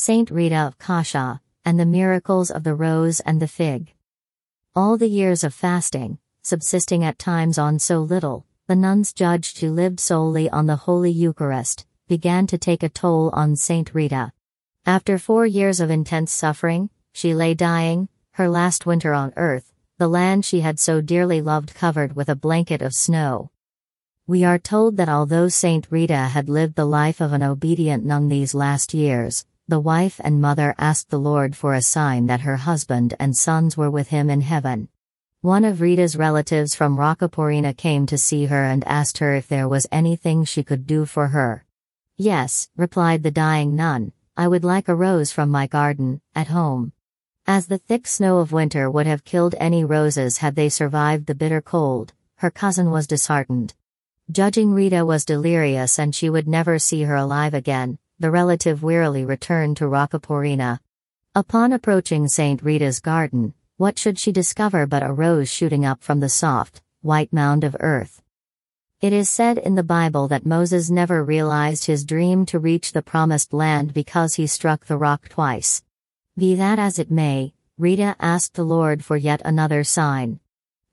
Saint Rita of Cascia, and the miracles of the rose and the fig. All the years of fasting, subsisting at times on so little, the nuns judged who lived solely on the Holy Eucharist, began to take a toll on Saint Rita. After four years of intense suffering, she lay dying, her last winter on earth, the land she had so dearly loved covered with a blanket of snow. We are told that although Saint Rita had lived the life of an obedient nun these last years, the wife and mother asked the Lord for a sign that her husband and sons were with him in heaven. One of Rita's relatives from Roccaporena came to see her and asked her if there was anything she could do for her. Yes, replied the dying nun, I would like a rose from my garden, at home. As the thick snow of winter would have killed any roses had they survived the bitter cold, her cousin was disheartened. Judging Rita was delirious and she would never see her alive again, the relative wearily returned to Roccaporena. Upon approaching St. Rita's garden, what should she discover but a rose shooting up from the soft, white mound of earth? It is said in the Bible that Moses never realized his dream to reach the promised land because he struck the rock twice. Be that as it may, Rita asked the Lord for yet another sign.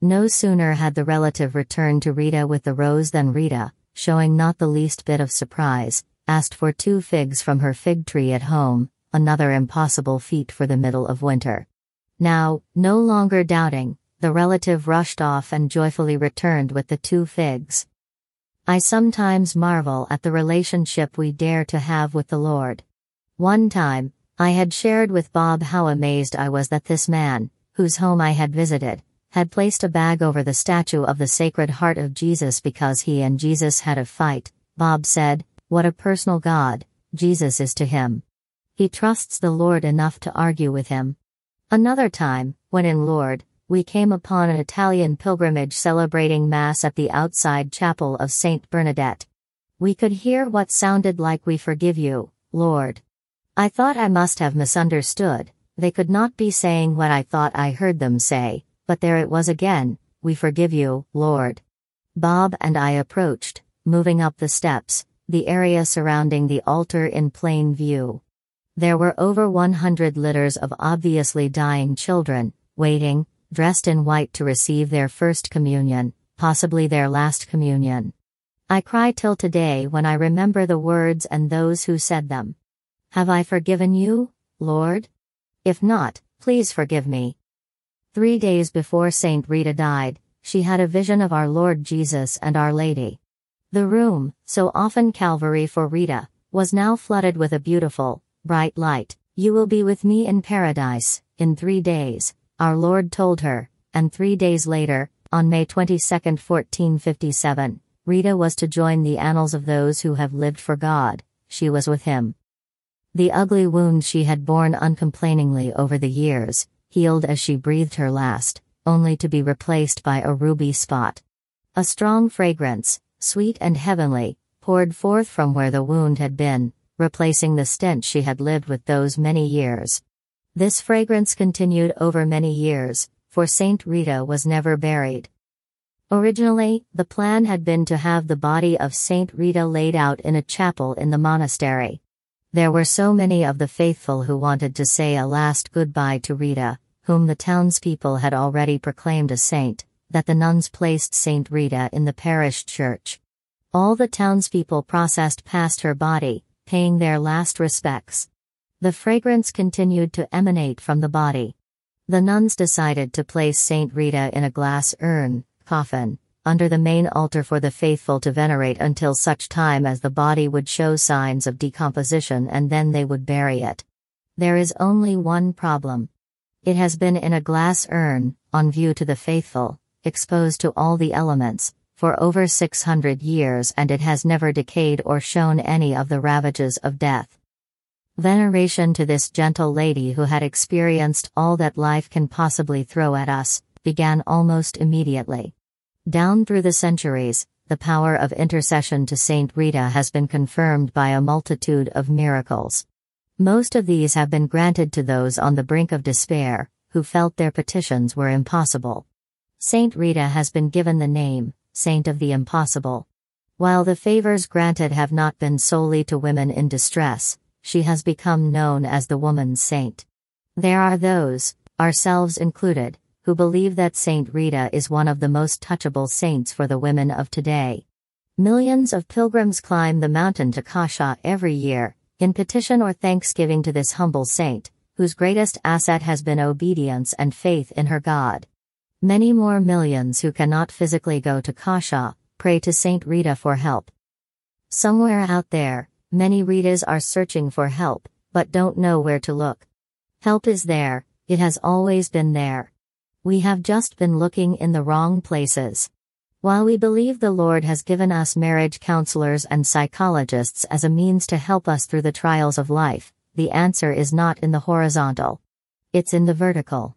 No sooner had the relative returned to Rita with the rose than Rita, showing not the least bit of surprise, asked for two figs from her fig tree at home, another impossible feat for the middle of winter. Now, no longer doubting, the relative rushed off and joyfully returned with the two figs. I sometimes marvel at the relationship we dare to have with the Lord. One time, I had shared with Bob how amazed I was that this man, whose home I had visited, had placed a bag over the statue of the Sacred Heart of Jesus because he and Jesus had a fight. Bob said, What a personal God, Jesus is to him. He trusts the Lord enough to argue with him. Another time, when in Lourdes, we came upon an Italian pilgrimage celebrating Mass at the outside chapel of Saint Bernadette. We could hear what sounded like We forgive you, Lord. I thought I must have misunderstood, they could not be saying what I thought I heard them say, but there it was again, We forgive you, Lord. Bob and I approached, moving up the steps, the area surrounding the altar in plain view. There were over 100 litters of obviously dying children, waiting, dressed in white to receive their first communion, possibly their last communion. I cry till today when I remember the words and those who said them. Have I forgiven you, Lord? If not, please forgive me. Three days before Saint Rita died, she had a vision of our Lord Jesus and Our Lady. The room, so often Calvary for Rita, was now flooded with a beautiful, bright light. You will be with me in paradise, in three days, our Lord told her, and three days later, on May 22, 1457, Rita was to join the annals of those who have lived for God, she was with him. The ugly wound she had borne uncomplainingly over the years, healed as she breathed her last, only to be replaced by a ruby spot. A strong fragrance, sweet and heavenly, poured forth from where the wound had been, replacing the stench she had lived with those many years. This fragrance continued over many years, for Saint Rita was never buried. Originally, the plan had been to have the body of Saint Rita laid out in a chapel in the monastery. There were so many of the faithful who wanted to say a last goodbye to Rita, whom the townspeople had already proclaimed a saint, that the nuns placed Saint Rita in the parish church. All the townspeople processed past her body, paying their last respects. The fragrance continued to emanate from the body. The nuns decided to place Saint Rita in a glass urn, coffin, under the main altar for the faithful to venerate until such time as the body would show signs of decomposition and then they would bury it. There is only one problem. It has been in a glass urn, on view to the faithful, exposed to all the elements, for over 600 years and it has never decayed or shown any of the ravages of death. Veneration to this gentle lady who had experienced all that life can possibly throw at us, began almost immediately. Down through the centuries, the power of intercession to Saint Rita has been confirmed by a multitude of miracles. Most of these have been granted to those on the brink of despair, who felt their petitions were impossible. Saint Rita has been given the name, Saint of the Impossible. While the favors granted have not been solely to women in distress, she has become known as the woman's saint. There are those, ourselves included, who believe that Saint Rita is one of the most touchable saints for the women of today. Millions of pilgrims climb the mountain to Cascia every year, in petition or thanksgiving to this humble saint, whose greatest asset has been obedience and faith in her God. Many more millions who cannot physically go to Cascia pray to Saint Rita for help. Somewhere out there, many Ritas are searching for help, but don't know where to look. Help is there, it has always been there. We have just been looking in the wrong places. While we believe the Lord has given us marriage counselors and psychologists as a means to help us through the trials of life, the answer is not in the horizontal. It's in the vertical.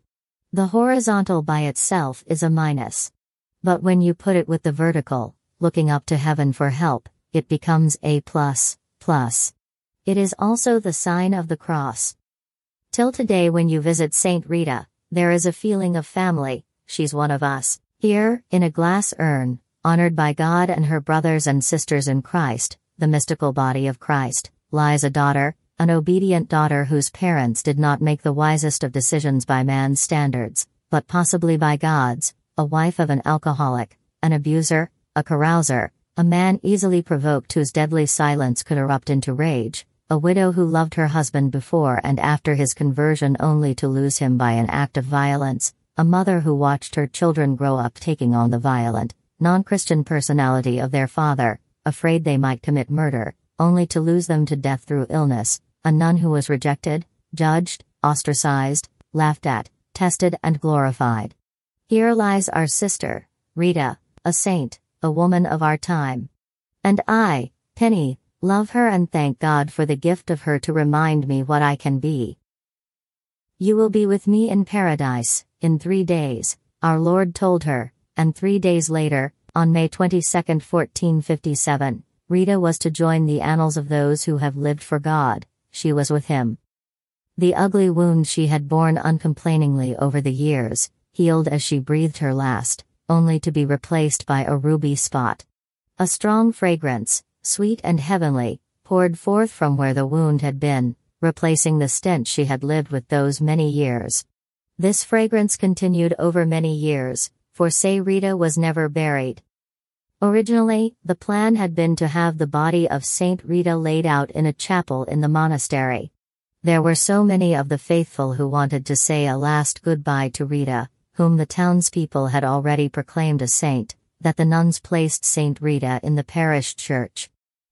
The horizontal by itself is a minus. But when you put it with the vertical, looking up to heaven for help, it becomes a plus, plus. It is also the sign of the cross. Till today, when you visit St. Rita, there is a feeling of family, she's one of us. Here, in a glass urn, honored by God and her brothers and sisters in Christ, the mystical body of Christ, lies a daughter, an obedient daughter whose parents did not make the wisest of decisions by man's standards, but possibly by God's, a wife of an alcoholic, an abuser, a carouser, a man easily provoked whose deadly silence could erupt into rage, a widow who loved her husband before and after his conversion only to lose him by an act of violence, a mother who watched her children grow up taking on the violent, non Christian personality of their father, afraid they might commit murder, only to lose them to death through illness, a nun who was rejected, judged, ostracized, laughed at, tested, and glorified. Here lies our sister, Rita, a saint, a woman of our time. And I, Penny, love her and thank God for the gift of her to remind me what I can be. You will be with me in paradise, in three days, our Lord told her, and three days later, on May 22, 1457, Rita was to join the annals of those who have lived for God, she was with him. The ugly wound she had borne uncomplainingly over the years, healed as she breathed her last, only to be replaced by a ruby spot. A strong fragrance, sweet and heavenly, poured forth from where the wound had been, replacing the stench she had lived with those many years. This fragrance continued over many years, for Saint Rita was never buried. Originally, the plan had been to have the body of Saint Rita laid out in a chapel in the monastery. There were so many of the faithful who wanted to say a last goodbye to Rita, whom the townspeople had already proclaimed a saint, that the nuns placed Saint Rita in the parish church.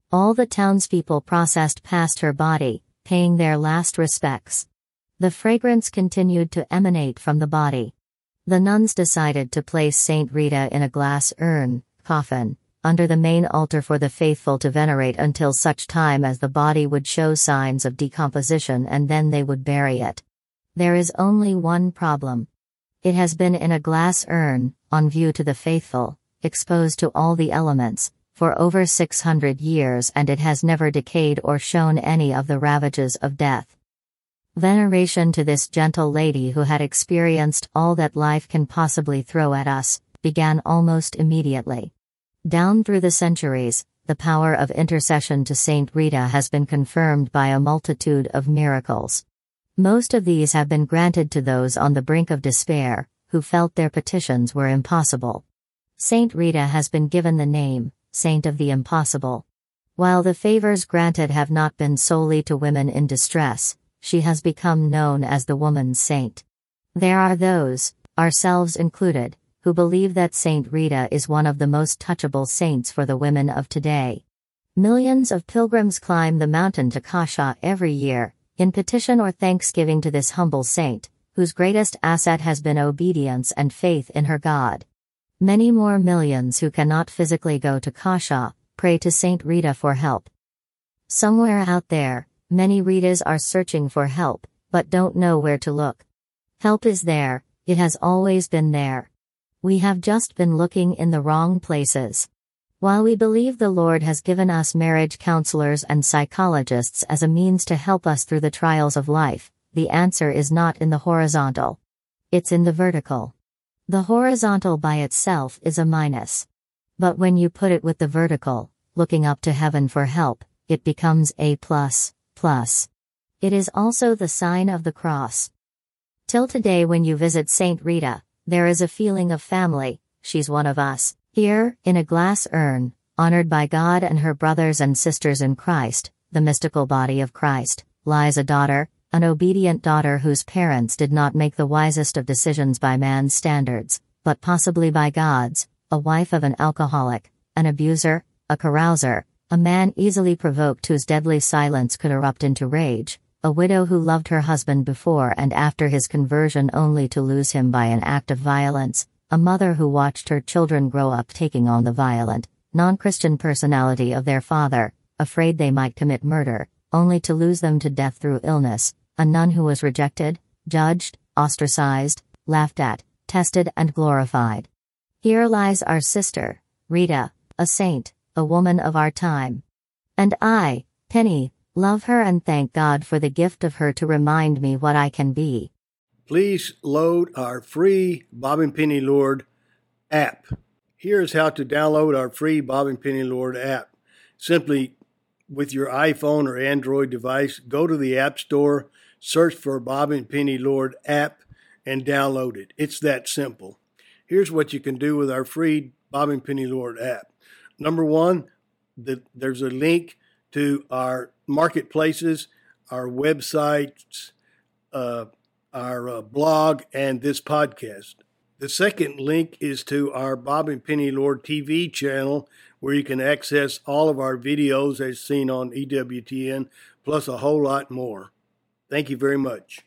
All the townspeople processed past her body, paying their last respects. The fragrance continued to emanate from the body. The nuns decided to place Saint Rita in a glass urn, coffin, under the main altar for the faithful to venerate until such time as the body would show signs of decomposition and then they would bury it. There is only one problem. It has been in a glass urn, on view to the faithful, exposed to all the elements, for over 600 years and it has never decayed or shown any of the ravages of death. Veneration to this gentle lady who had experienced all that life can possibly throw at us, began almost immediately. Down through the centuries, the power of intercession to Saint Rita has been confirmed by a multitude of miracles. Most of these have been granted to those on the brink of despair, who felt their petitions were impossible. Saint Rita has been given the name, Saint of the Impossible. While the favors granted have not been solely to women in distress, she has become known as the woman's saint. There are those, ourselves included, who believe that Saint Rita is one of the most touchable saints for the women of today. Millions of pilgrims climb the mountain to Cascia every year, in petition or thanksgiving to this humble saint, whose greatest asset has been obedience and faith in her God. Many more millions who cannot physically go to Cascia pray to Saint Rita for help. Somewhere out there, many Ritas are searching for help, but don't know where to look. Help is there, it has always been there. We have just been looking in the wrong places. While we believe the Lord has given us marriage counselors and psychologists as a means to help us through the trials of life, the answer is not in the horizontal. It's in the vertical. The horizontal by itself is a minus. But when you put it with the vertical, looking up to heaven for help, it becomes a plus, Plus. It is also the sign of the cross. Till today, when you visit St. Rita, there is a feeling of family, she's one of us. Here, in a glass urn, honored by God and her brothers and sisters in Christ, the mystical body of Christ, lies a daughter, an obedient daughter whose parents did not make the wisest of decisions by man's standards, but possibly by God's, a wife of an alcoholic, an abuser, a carouser, a man easily provoked whose deadly silence could erupt into rage, a widow who loved her husband before and after his conversion only to lose him by an act of violence, a mother who watched her children grow up taking on the violent, non Christian personality of their father, afraid they might commit murder, only to lose them to death through illness, a nun who was rejected, judged, ostracized, laughed at, tested, and glorified. Here lies our sister, Rita, a saint, a woman of our time. And I, Penny, love her and thank God for the gift of her to remind me what I can be. Please load our free Bob and Penny Lord app. Here's how to download our free Bob and Penny Lord app. Simply with your iPhone or Android device, go to the App Store, search for Bob and Penny Lord app, and download it. It's that simple. Here's what you can do with our free Bob and Penny Lord app. Number one, the, there's a link to our marketplaces, our websites, uh, our uh, blog, and this podcast. The second link is to our Bob and Penny Lord TV channel, where you can access all of our videos as seen on EWTN, plus a whole lot more. Thank you very much.